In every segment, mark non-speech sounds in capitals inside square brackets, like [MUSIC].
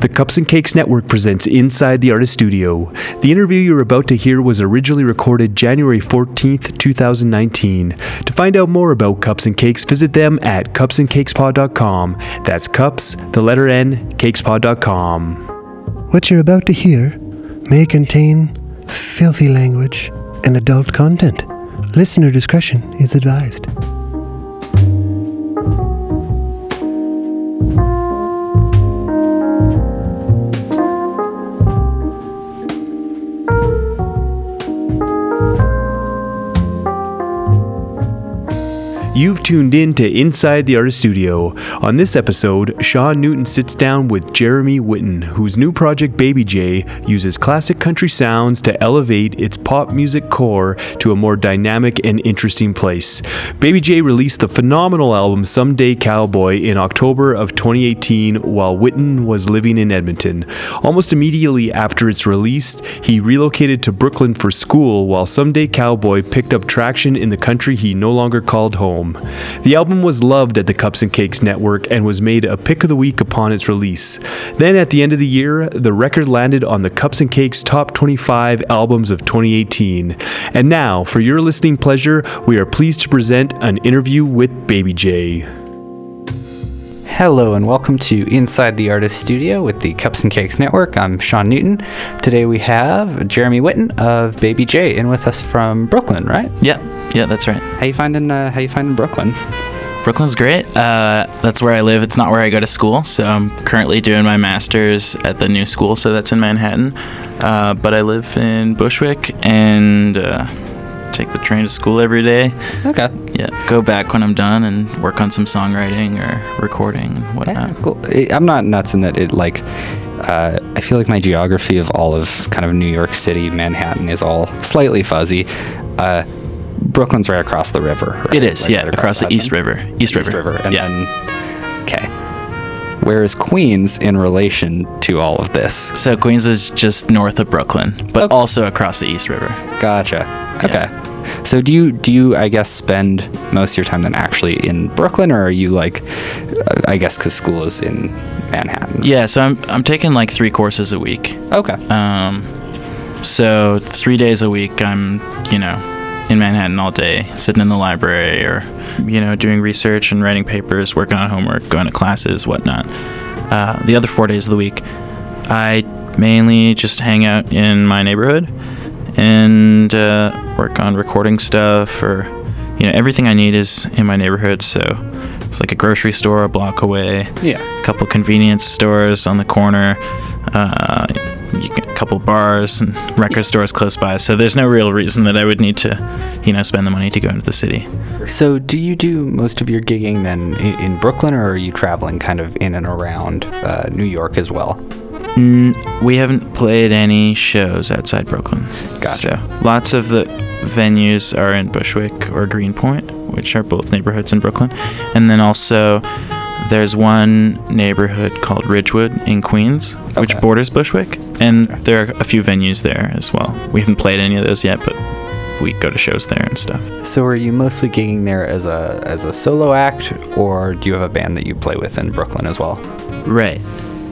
The Cups and Cakes Network presents Inside the Artist Studio. The interview you're about to hear was originally recorded January 14th, 2019. To find out more about Cups and Cakes, visit them at cupsandcakespod.com. That's cups, the letter N, cakespod.com. What you're about to hear may contain filthy language and adult content. Listener discretion is advised. You've tuned in to Inside the Artist Studio. On this episode, Sean Newton sits down with Jeremy Witten, whose new project Baby J uses classic country sounds to elevate its pop music core to a more dynamic and interesting place. Baby J released the phenomenal album Someday Cowboy in October of 2018 while Witten was living in Edmonton. Almost immediately after its release, he relocated to Brooklyn for school while Someday Cowboy picked up traction in the country he no longer called home. The album was loved at the Cups and Cakes Network and was made a pick of the week upon its release. Then at the end of the year, the record landed on the Cups and Cakes Top 25 Albums of 2018. And now, for your listening pleasure, we are pleased to present an interview with Baby J. Hello and welcome to Inside the Artist Studio with the Cups and Cakes Network. I'm Sean Newton. Today we have Jeremy Witten of Baby J in with us from Brooklyn, right? Yeah, yeah, that's right. How you finding uh, how you finding Brooklyn? Brooklyn's great. Uh, that's where I live. It's not where I go to school. So I'm currently doing my master's at the new school, so that's in Manhattan. Uh, but I live in Bushwick and uh, take the train to school every day. Okay. Yeah, go back when I'm done and work on some songwriting or recording and whatnot. Yeah, cool. I'm not nuts in that it like uh, I feel like my geography of all of kind of New York City, Manhattan is all slightly fuzzy. Uh, Brooklyn's right across the river. Right? It is, Like, yeah, right across the East Hudson? River. East River. and yeah. then okay. Where is Queens in relation to all of this? so Queens is just north of Brooklyn, but Okay. also across the East River. Gotcha. Okay. So do you do you I guess spend most of your time then actually in Brooklyn, or are you like, uh, I guess because school is in Manhattan? Yeah, so I'm I'm taking like three courses a week. Okay. Um, so three days a week, I'm, you know, in Manhattan all day, sitting in the library or, you know, doing research and writing papers, working on homework, going to classes, whatnot. Uh, the other four days of the week, I mainly just hang out in my neighborhood and uh, work on recording stuff or, you know, everything I need is in my neighborhood. So it's like a grocery store a block away Yeah. a couple convenience stores on the corner, uh, a couple bars and record stores close by. So there's no real reason that I would need to, you know, spend the money to go into the city. So do you do most of your gigging then in, in Brooklyn, or are you traveling kind of in and around uh, New York as well? Mm, we haven't played any shows outside Brooklyn. Gotcha. So lots of the venues are in Bushwick or Greenpoint, which are both neighborhoods in Brooklyn. And then also there's one neighborhood called Ridgewood in Queens, which borders Bushwick. And there are a few venues there as well. We haven't played any of those yet, but we go to shows there and stuff. So are you mostly gigging there as a as a solo act, or do you have a band that you play with in Brooklyn as well? Right.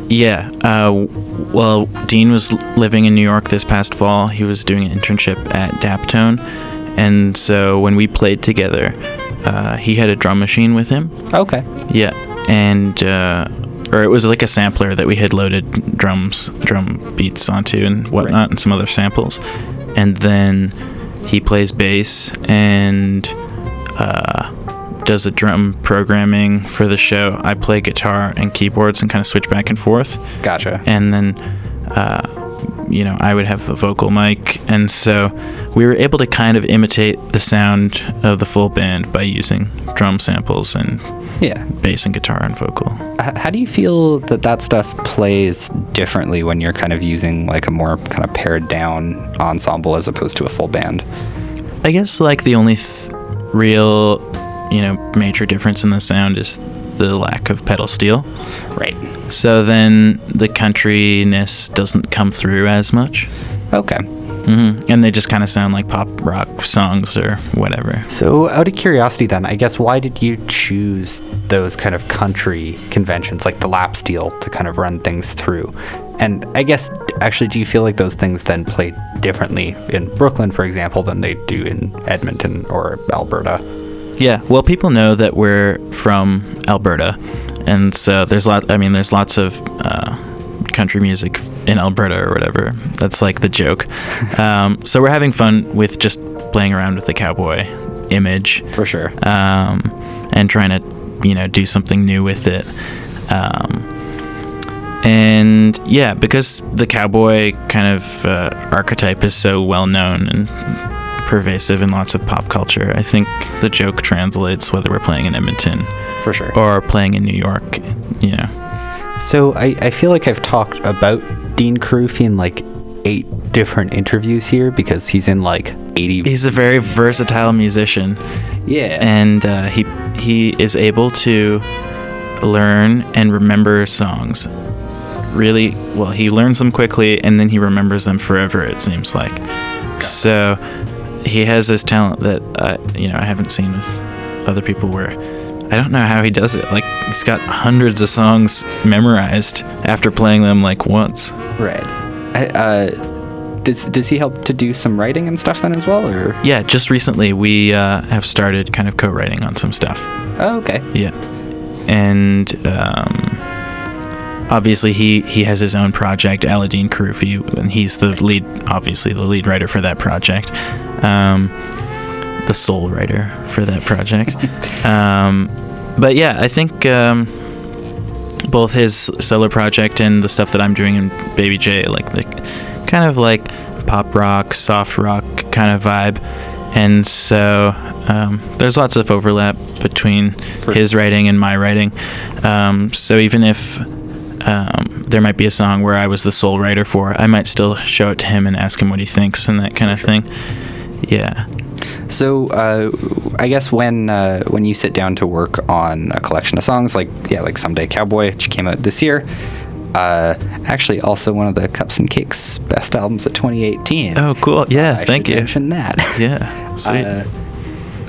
Yeah. Uh, well, Dean was living in New York this past fall. He was doing an internship at Daptone. And so when we played together, uh, he had a drum machine with him. Okay. Yeah. And, uh, or it was like a sampler that we had loaded drums, drum beats onto and whatnot, and some other samples. And then he plays bass and uh, does a drum programming for the show. I play guitar and keyboards and kind of switch back and forth. Gotcha. And then, uh, you know, I would have a vocal mic. And so we were able to kind of imitate the sound of the full band by using drum samples and Yeah. bass and guitar and vocal. How do you feel that that stuff plays differently when you're kind of using like a more kind of pared down ensemble as opposed to a full band? I guess like the only th- real, you know, major difference in the sound is the lack of pedal steel. Right. So then the countryness doesn't come through as much. Okay. hmm And they just kind of sound like pop rock songs or whatever. So, out of curiosity, then, I guess why did you choose those kind of country conventions, like the lap steel, to kind of run things through? And I guess, actually, do you feel like those things then play differently in Brooklyn, for example, than they do in Edmonton or Alberta? Yeah, well, people know that we're from Alberta, and so there's lot. I mean, there's lots of uh, country music in Alberta or whatever. That's like the joke. [LAUGHS] um, so we're having fun with just playing around with the cowboy image, For sure. um, and trying to, you know, do something new with it. Um, and yeah, because the cowboy kind of uh, archetype is so well known and pervasive in lots of pop culture, I think the joke translates whether we're playing in Edmonton For sure. or playing in New York. You know, So I, I feel like I've talked about Dean Kheroufi in like eight different interviews here because he's in like 80. he's a very versatile musician, yeah. and uh, he he is able to learn and remember songs really well. He learns them quickly, and then he remembers them forever. It seems like. So he has this talent that uh, you know I haven't seen with other people where. I don't know how he does it. Like he's got hundreds of songs memorized after playing them like once. right. I, uh, does, does he help to do some writing and stuff then as well? Or Yeah, just recently we uh, have started kind of co-writing on some stuff. Oh, okay. Yeah, and um, obviously he he has his own project, Aladean Kheroufi, and he's the lead, obviously the lead writer for that project, um, the sole writer for that project. [LAUGHS] um, but yeah, I think. Um, both his solo project and the stuff that I'm doing in Baby J, like the kind of like pop rock, soft rock kind of vibe. And so um, there's lots of overlap between his writing and my writing. Um, so even if um, there might be a song where I was the sole writer for, I might still show it to him and ask him what he thinks and that kind of thing. Yeah. So uh, I guess when uh, when you sit down to work on a collection of songs, like yeah, like Someday Cowboy, which came out this year, uh, actually also one of the Cups and Cakes best albums of 2018. Oh, cool. Yeah. I thank you. Mention that. [LAUGHS] Yeah. [LAUGHS] Sweet. Uh,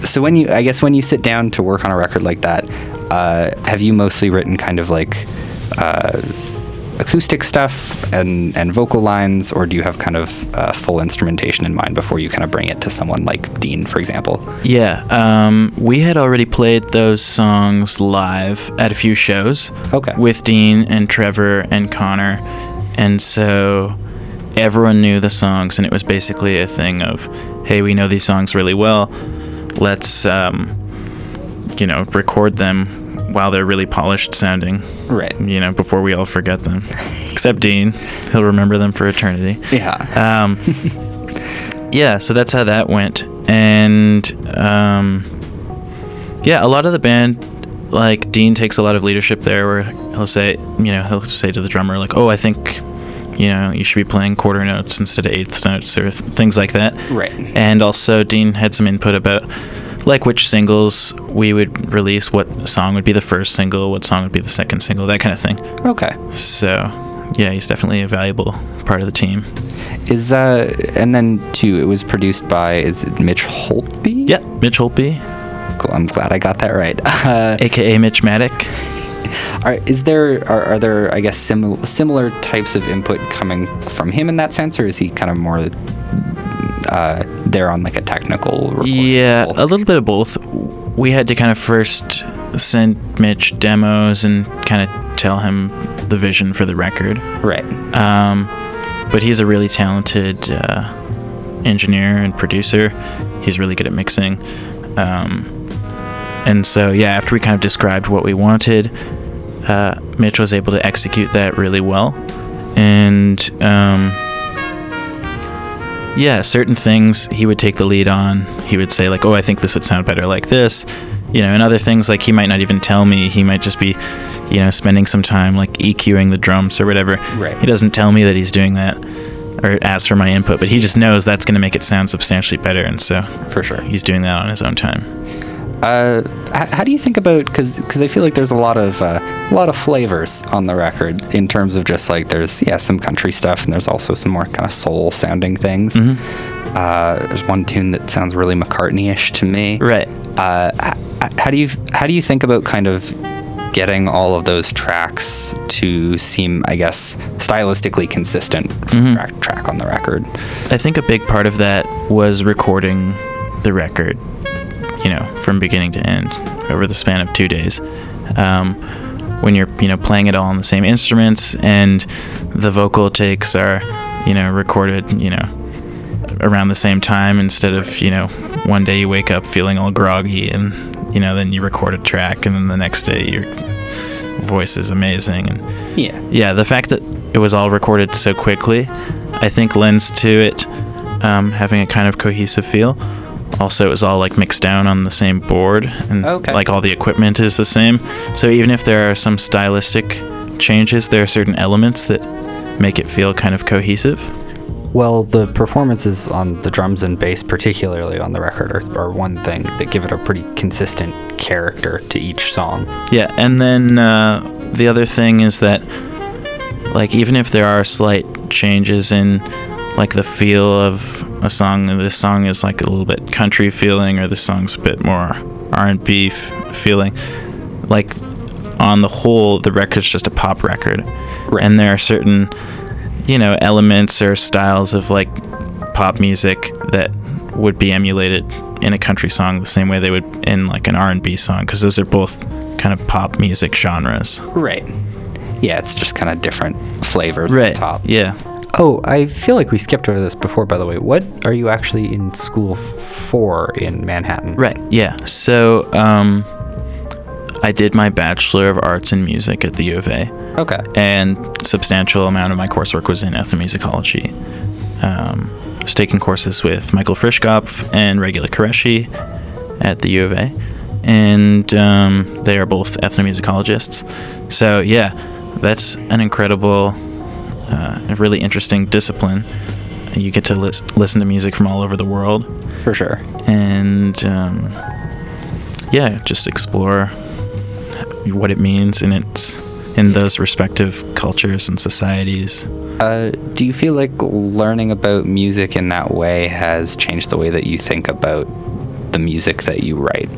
so when you, I guess, when you sit down to work on a record like that, uh, have you mostly written kind of like uh, acoustic stuff and and vocal lines, or do you have kind of uh, full instrumentation in mind before you kind of bring it to someone like Dean, for example? Yeah, um, we had already played those songs live at a few shows. Okay. With Dean and Trevor and Connor, and so everyone knew the songs, and it was basically a thing of, hey, we know these songs really well. Let's, um, you know, record them while they're really polished sounding. Right. You know, before we all forget them. Except Dean, he'll remember them for eternity. Yeah. Um, yeah, so that's how that went, and um, yeah, a lot of the band, like Dean, takes a lot of leadership there, where he'll say, you know, he'll say to the drummer, like, "Oh, I think, you know, you should be playing quarter notes instead of eighth notes, or th- things like that." Right. And also, Dean had some input about like which singles we would release, what song would be the first single, what song would be the second single, that kind of thing. Okay. So, yeah, he's definitely a valuable part of the team. Is uh, and then too, it was produced by is it Mitch Holtby? Yeah, Mitch Holtby, Cool. I'm glad I got that right. [LAUGHS] Uh, aka Mitch Maddock. Are, is there are, are there I guess similar similar types of input coming from him in that sense, or is he kind of more uh, there on like a technical? Yeah, level? a little bit of both. We had to kind of first send Mitch demos and kind of tell him the vision for the record. right. Um, but he's a really talented uh, engineer and producer. He's really good at mixing. Um, and so, yeah, after we kind of described what we wanted, uh, Mitch was able to execute that really well. And um, yeah, certain things he would take the lead on. He would say, like, oh, I think this would sound better like this. You know, and other things, like, he might not even tell me. He might just be, you know, spending some time, like, EQing the drums or whatever. Right. He doesn't tell me that he's doing that or ask for my input, but he just knows that's going to make it sound substantially better. And so For sure. he's doing that on his own time. Uh, how do you think about because because I feel like there's a lot of uh, a lot of flavors on the record in terms of just like there's yeah some country stuff and there's also some more kind of soul sounding things. Uh, there's one tune that sounds really McCartney-ish to me. Right. Uh, how do you how do you think about kind of getting all of those tracks to seem, I guess, stylistically consistent from track track on the record? I think a big part of that was recording the record, you know, from beginning to end over the span of two days. Um, when you're, you know, playing it all on the same instruments and the vocal takes are, you know, recorded, you know, around the same time instead of, you know, one day you wake up feeling all groggy and, you know, then you record a track and then the next day your voice is amazing and Yeah. yeah, the fact that it was all recorded so quickly, I think lends to it um, having a kind of cohesive feel. Also, it was all like mixed down on the same board, and Okay. like all the equipment is the same. So even if there are some stylistic changes, there are certain elements that make it feel kind of cohesive. Well, the performances on the drums and bass, particularly on the record, are, are one thing that give it a pretty consistent character to each song. Yeah, and then uh, the other thing is that, like, even if there are slight changes in, like, the feel of a song, and this song is like a little bit country feeling, or this song's a bit more R and B f- feeling, like, on the whole, the record's just a pop record, Right. and there are certain, you know, elements or styles of like pop music that would be emulated in a country song the same way they would in like an R&B song because those are both kind of pop music genres. Right. Yeah, it's just kind of different flavors the top. Yeah. Oh, I feel like we skipped over this before, by the way. What are you actually in school for in Manhattan? Right. Yeah. So, um I did my Bachelor of Arts in Music at the U of A. Okay. and substantial amount of my coursework was in ethnomusicology. Um, I was taking courses with Michael Frishkopf and Regula Qureshi at the U of A, and um, they are both ethnomusicologists. So yeah, that's an incredible, uh, a really interesting discipline. You get to lis- listen to music from all over the world, For sure. and um, yeah, just explore what it means in its in those respective cultures and societies. Uh, do you feel like learning about music in that way has changed the way that you think about the music that you write?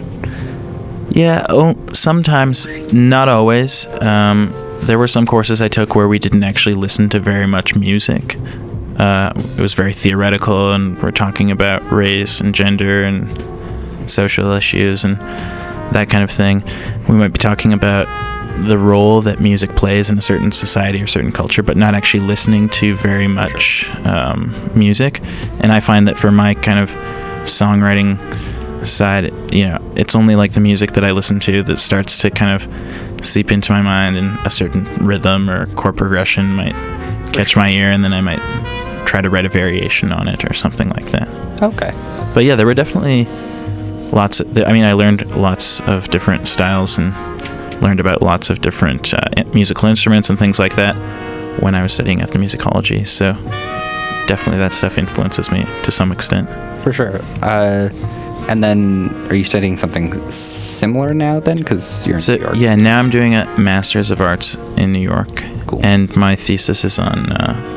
Yeah, oh, sometimes, not always. Um, there were some courses I took where we didn't actually listen to very much music. Uh, it was very theoretical, and we're talking about race and gender and social issues and that kind of thing. We might be talking about the role that music plays in a certain society or certain culture, but not actually listening to very much um, music. And I find that for my kind of songwriting side, you know, it's only like the music that I listen to that starts to kind of seep into my mind, and a certain rhythm or chord progression might catch my ear, and then I might try to write a variation on it or something like that. Okay. But yeah, there were definitely lots. Of, I mean, I learned lots of different styles and learned about lots of different uh, musical instruments and things like that when I was studying ethnomusicology. So definitely that stuff influences me to some extent. For sure. Uh, and then, are you studying something similar now then? Because you're in So New York. yeah, now I'm doing a Master's of Arts in New York, Cool. and my thesis is on. Uh,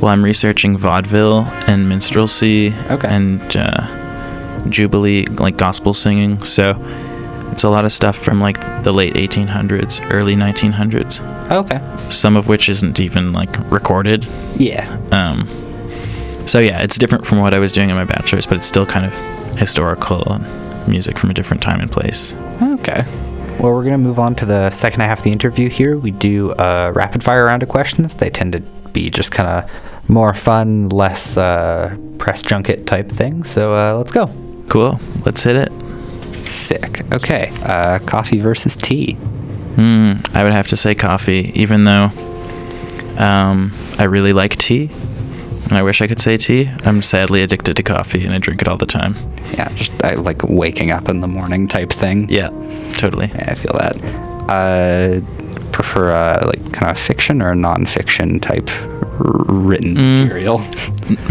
well, I'm researching vaudeville and minstrelsy Okay. and uh, jubilee, like gospel singing. So it's a lot of stuff from like the late 1800s, early 1900s. Okay. Some of which isn't even like recorded. Yeah. Um, so yeah, it's different from what I was doing in my bachelor's, but it's still kind of historical music from a different time and place. Okay. Well, we're going to move on to the second half of the interview here. We do a rapid fire round of questions. They tend to be just kind of more fun, less uh, press junket type thing. So uh, let's go. Cool. Let's hit it. Sick. Okay. Uh, coffee versus tea. Hmm. I would have to say coffee, even though um, I really like tea. I wish I could say tea. I'm sadly addicted to coffee and I drink it all the time. Yeah, just I like waking up in the morning type thing. Yeah, totally. Yeah, I feel that. Uh, prefer uh, like kind of fiction or nonfiction type r- written Mm. material?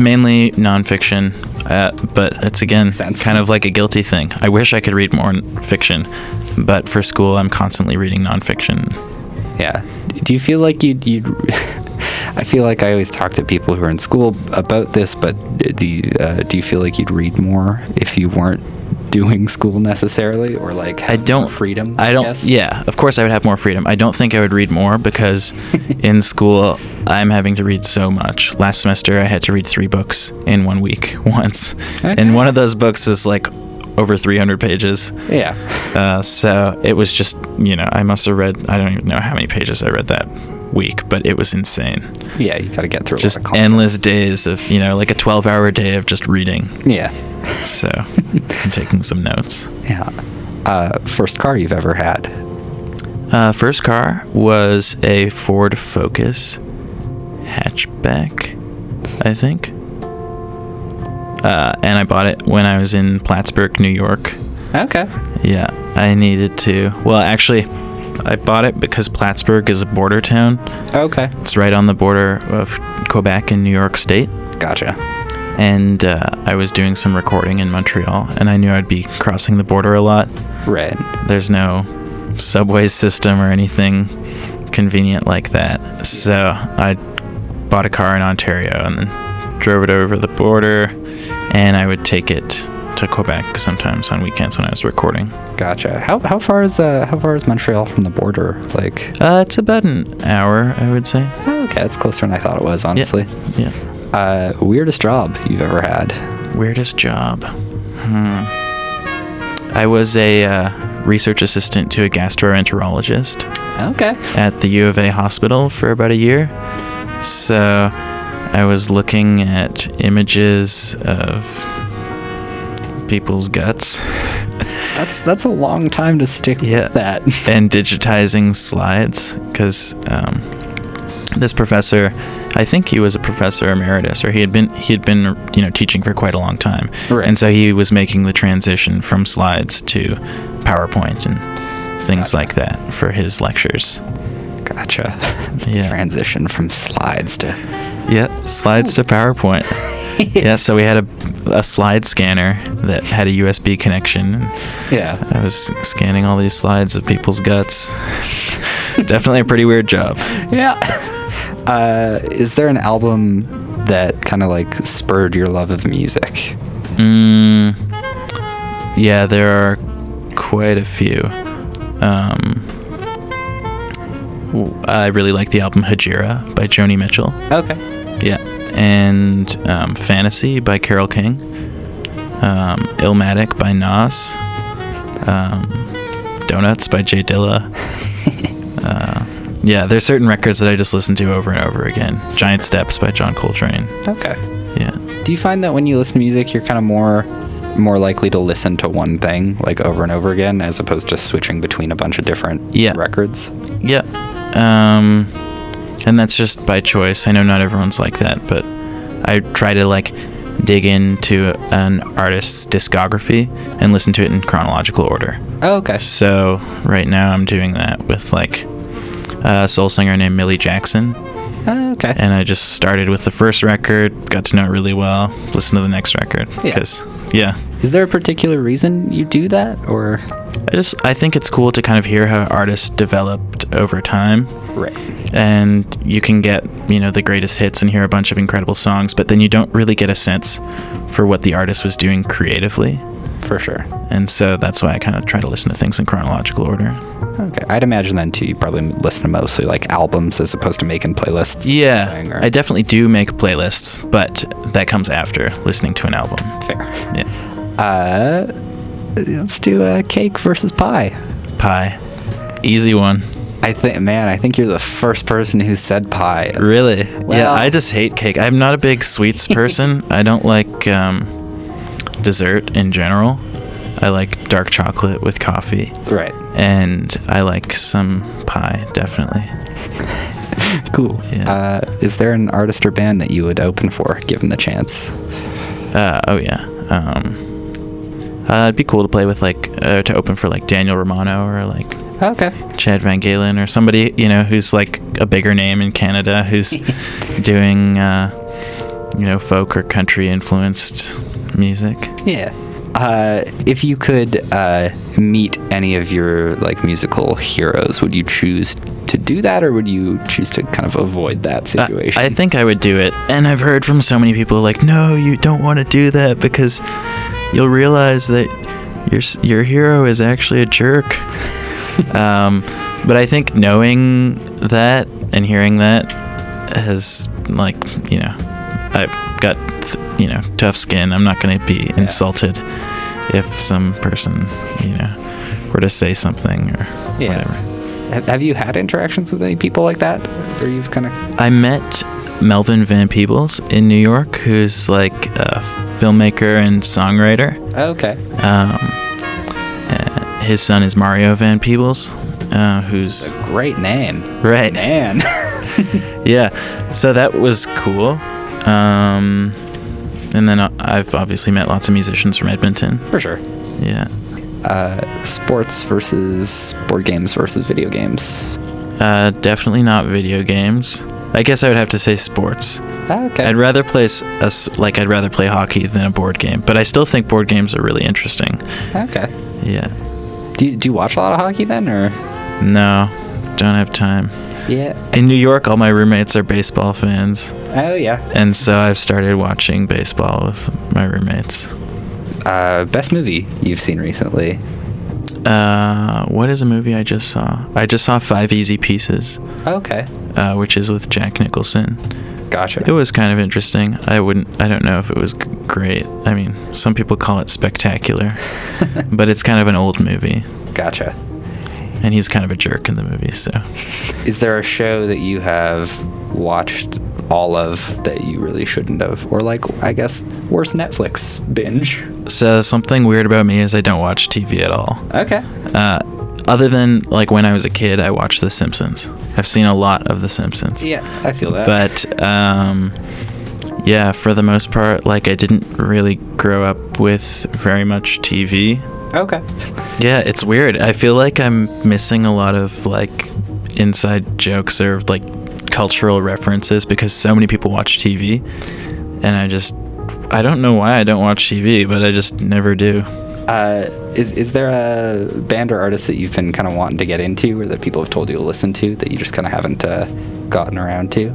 Mainly nonfiction, uh, but it's again Sense. kind of like a guilty thing. I wish I could read more n- fiction, but for school, I'm constantly reading nonfiction. Yeah. Do you feel like you'd, you'd I feel like I always talk to people who are in school about this, but do you, uh, do you feel like you'd read more if you weren't doing school necessarily, or like I don't more freedom? I don't. guess? Yeah, of course I would have more freedom. I don't think I would read more because [LAUGHS] in school I'm having to read so much. Last semester I had to read three books in one week [LAUGHS] once, Okay. and one of those books was like over 300 pages. Yeah. Uh, so it was just you know I must have read I don't even know how many pages I read that week, but it was insane. Yeah. You got to get through Just endless days of you know like a 12 hour day of just reading. Yeah. So I'm taking some notes. [LAUGHS] Yeah. Uh, first car you've ever had? Uh, first car was a Ford Focus hatchback, I think. Uh, and I bought it when I was in Plattsburgh, New York. Okay. Yeah, I needed to. Well, actually, I bought it because Plattsburgh is a border town. Okay. It's right on the border of Quebec and New York State. Gotcha. And uh, I was doing some recording in Montreal, and I knew I'd be crossing the border a lot. Right. there's no subway system or anything convenient like that. So I bought a car in Ontario and then drove it over the border, and I would take it to Quebec sometimes on weekends when I was recording. Gotcha. How, how far is uh how far is Montreal from the border? Like, Uh, it's about an hour, I would say. oh, okay, it's closer than I thought it was. Honestly. Yeah. Uh, weirdest job you've ever had? Weirdest job. Hmm. I was a uh, research assistant to a gastroenterologist. Okay. at the U of A hospital for about a year. So I was looking at images of people's guts That's that's a long time to stick Yeah. with that. [LAUGHS] and digitizing slides because um, this professor, I think he was a professor emeritus, or he had been he had been you know teaching for quite a long time, Right. and so he was making the transition from slides to PowerPoint and things like that for his lectures. Gotcha. [LAUGHS] Yeah. Transition from slides to. Yeah, slides to PowerPoint. [LAUGHS] yeah, so we had a, a slide scanner that had a USB connection. Yeah. I was scanning all these slides of people's guts. [LAUGHS] Definitely a pretty weird job. Yeah. Uh, is there an album that kind of like spurred your love of music? Mm, yeah, there are quite a few. Um, I really like the album Hejira by Joni Mitchell. Okay. And um, Fantasy by Carole King. Um, Illmatic by Nas. Um, Donuts by J Dilla. [LAUGHS] uh, yeah, there's certain records that I just listen to over and over again. Giant Steps by John Coltrane. Okay. Yeah. Do you find that when you listen to music, you're kind of more more likely to listen to one thing like over and over again, as opposed to switching between a bunch of different Yeah. records? Yeah. Um, and that's just by choice. I know not everyone's like that, but I try to like dig into an artist's discography and listen to it in chronological order. Oh, okay. So right now I'm doing that with like a soul singer named Millie Jackson, Oh, okay. and I just started with the first record, got to know it really well, listen to the next record Yeah. because yeah, Is there a particular reason you do that, or? I just I think it's cool to kind of hear how artists developed over time. Right. and you can get you know the greatest hits and hear a bunch of incredible songs but then you don't really get a sense for what the artist was doing creatively For sure. and so that's why i kind of try to listen to things in chronological order Okay. I'd imagine then too. You probably listen to mostly like albums as opposed to making playlists. thing, yeah or- i definitely do make playlists but that comes after listening to an album Fair. yeah Uh, let's do uh, cake versus pie. pie easy one I think, man, I think you're the first person who said pie. really yeah i just hate cake i'm not a big sweets [LAUGHS] person i don't like um, dessert in general i like dark chocolate with coffee Right. and I like some pie, definitely. [LAUGHS] Cool. Yeah. Uh, is there an artist or band that you would open for, given the chance? Uh, oh yeah. Um, uh, it'd be cool to play with like uh, to open for like Daniel Romano or like Okay. Chad VanGaalen or somebody you know who's like a bigger name in Canada who's [LAUGHS] doing uh, you know folk or country influenced music. Yeah. Uh, if you could uh, meet any of your like musical heroes, would you choose to do that, or would you choose to kind of avoid that I- situation? I, think I would do it. And I've heard from so many people like, no, you don't want to do that because you'll realize that your your hero is actually a jerk. [LAUGHS] um, but I think knowing that and hearing that has like you know, I've got you know tough skin. I'm not going to be insulted if some person you know were to say something or Yeah. whatever. have, you had interactions with any people like that, or you've kind of? I met Melvin Van Peebles in New York, who's like a filmmaker and songwriter. Okay. Um, his son is Mario Van Peebles, uh, who's a Great name. right. Man. [LAUGHS] [LAUGHS] Yeah, so that was cool. Um, and then I- I've obviously met lots of musicians from Edmonton. For sure. Yeah. Uh, sports versus board games versus video games. Uh, definitely not video games. I guess I would have to say sports. Okay. I'd rather play a like I'd rather play hockey than a board game, but I still think board games are really interesting. okay. Yeah. Do you, do you watch a lot of hockey then, or? No, don't have time. Yeah. In New York, all my roommates are baseball fans, Oh yeah. and so I've started watching baseball with my roommates. Uh, best movie you've seen recently? Uh, what is a movie I just saw? I just saw Five Easy Pieces, Okay. uh, which is with Jack Nicholson. Gotcha. It was kind of interesting. I wouldn't. I don't know if it was great. I mean, some people call it spectacular, [LAUGHS] but it's kind of an old movie, Gotcha. and he's kind of a jerk in the movie. So, Is there a show that you have watched all of that you really shouldn't have, or like I guess worst Netflix binge? so something weird about me is I don't watch TV at all. Okay. Uh, other than like when I was a kid, I watched The Simpsons. I've seen a lot of The Simpsons. Yeah, I feel that. But um, yeah, for the most part, like I didn't really grow up with very much TV. okay. Yeah, it's weird. I feel like I'm missing a lot of like inside jokes or like cultural references because so many people watch TV, and I just I don't know why I don't watch TV, but I just never do. Uh, is is there a band or artist that you've been kind of wanting to get into, or that people have told you to listen to that you just kind of haven't uh, gotten around to?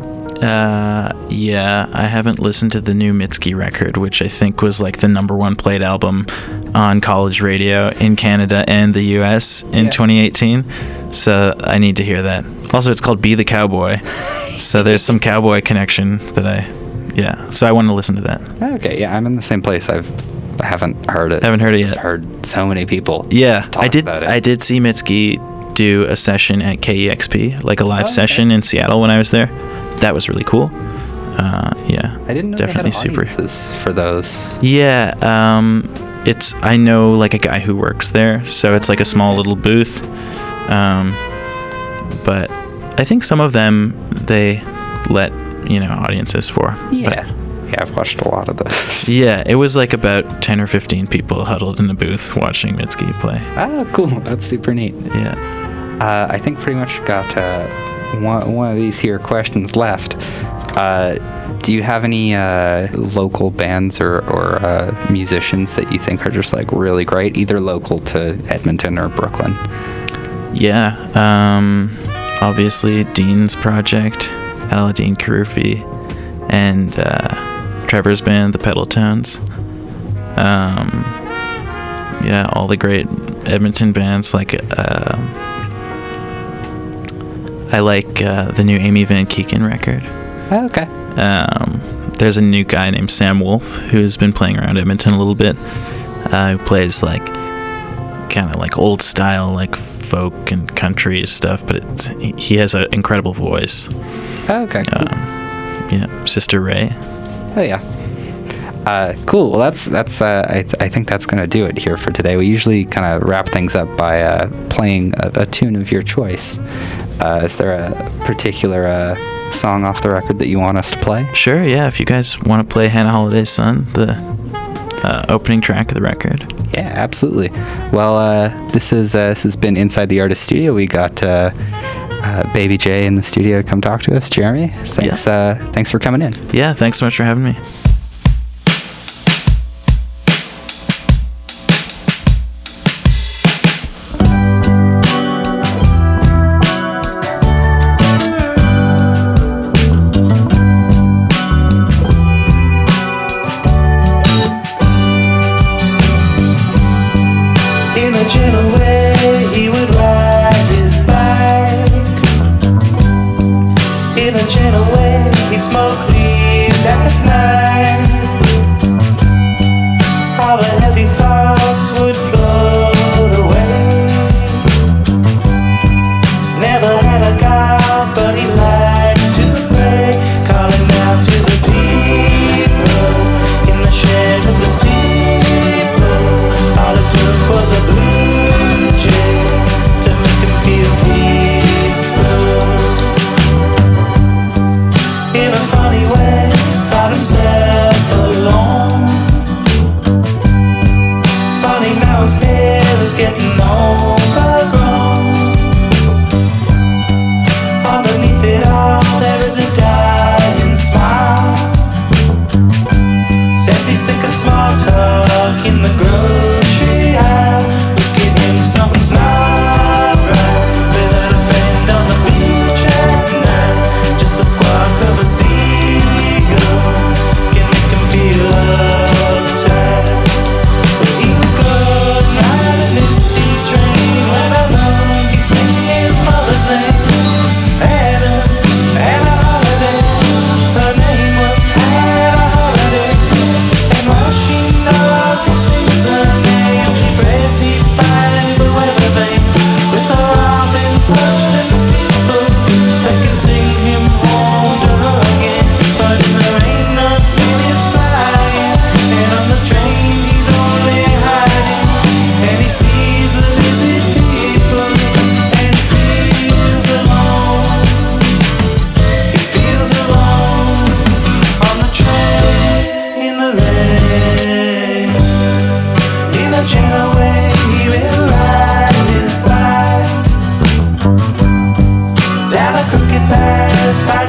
Uh, yeah, I haven't listened to the new Mitski record, which I think was like the number one played album on college radio in Canada and the US in Yeah. 2018. So I need to hear that. Also, it's called Be the Cowboy. so there's some cowboy connection that I, yeah. So I want to listen to that. [LAUGHS] Okay, yeah, I'm in the same place. I've I haven't heard it. Haven't heard it yet. Heard so many people. Yeah, talk I did. about it. I did see Mitski do a session at KEXP, like a live Oh, okay. session in Seattle when I was there. That was really cool. Uh, yeah, I didn't know definitely they had super. audiences for those. Yeah, um, it's I know like a guy who works there, so it's like a small little booth. Um, but I think some of them they let you know audiences for. Yeah, yeah, I've watched a lot of those. [LAUGHS] yeah, it was like about ten or fifteen people huddled in a booth watching Mitski play. Ah, cool. That's super neat. Yeah. Uh, I think pretty much got uh, one, one of these here questions left. Uh, do you have any uh, local bands or, or uh, musicians that you think are just like really great, either local to Edmonton or Brooklyn? Yeah. Um, obviously, Dean's project, Aladean Kheroufi, and uh, Trevor's band, the Pedaltones. Um, yeah, all the great Edmonton bands. Like, uh, I like uh, the new Amy Van Keeken record. Oh, okay. Um, there's a new guy named Sam Wolf who's been playing around Edmonton a little bit. Uh, who plays like kind of like old style, like folk and country stuff, but it's, he- he has an incredible voice. Oh, okay. Um, yeah, Sister Ray. Oh yeah. Uh, cool. Well, that's that's. Uh, I, th- I think that's gonna do it here for today. We usually kind of wrap things up by uh, playing a, a, tune of your choice. Uh, is there a particular uh, song off the record that you want us to play? Sure. Yeah. If you guys want to play Hannah Holiday's "Son," the uh, opening track of the record. Yeah, absolutely. Well, this is this has been inside the artist studio. We got uh, Baby J in the studio come talk to us. Jeremy, thanks. Yeah. Uh, thanks for coming in. Yeah, thanks so much for having me. cook it bad.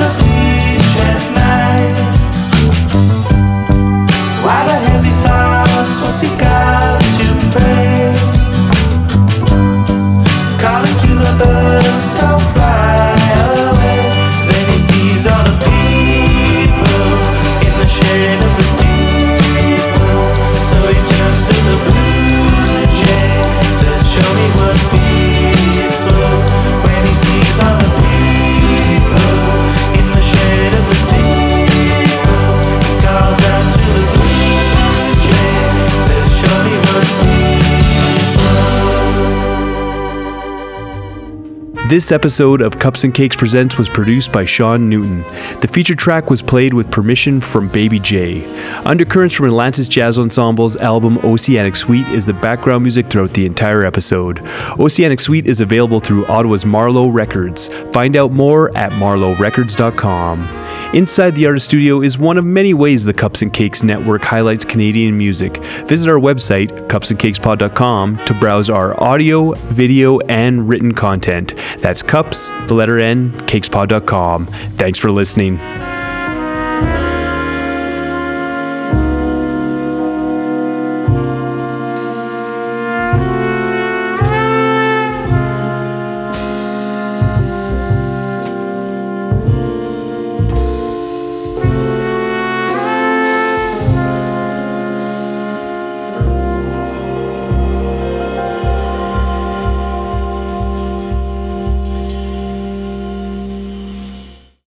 This episode of Cups and Cakes Presents was produced by Sean Newton. The feature track was played with permission from Baby J. Undercurrents from Atlantis Jazz Ensemble's album Oceanic Suite is the background music throughout the entire episode. Oceanic Suite is available through Ottawa's Marlowe Records. Find out more at marlowerecords.com. Inside the Artist Studio is one of many ways the Cups and Cakes Network highlights Canadian music. Visit our website, cupsandcakespod.com, to browse our audio, video, and written content. That's cups, the letter N, cakespod.com. Thanks for listening.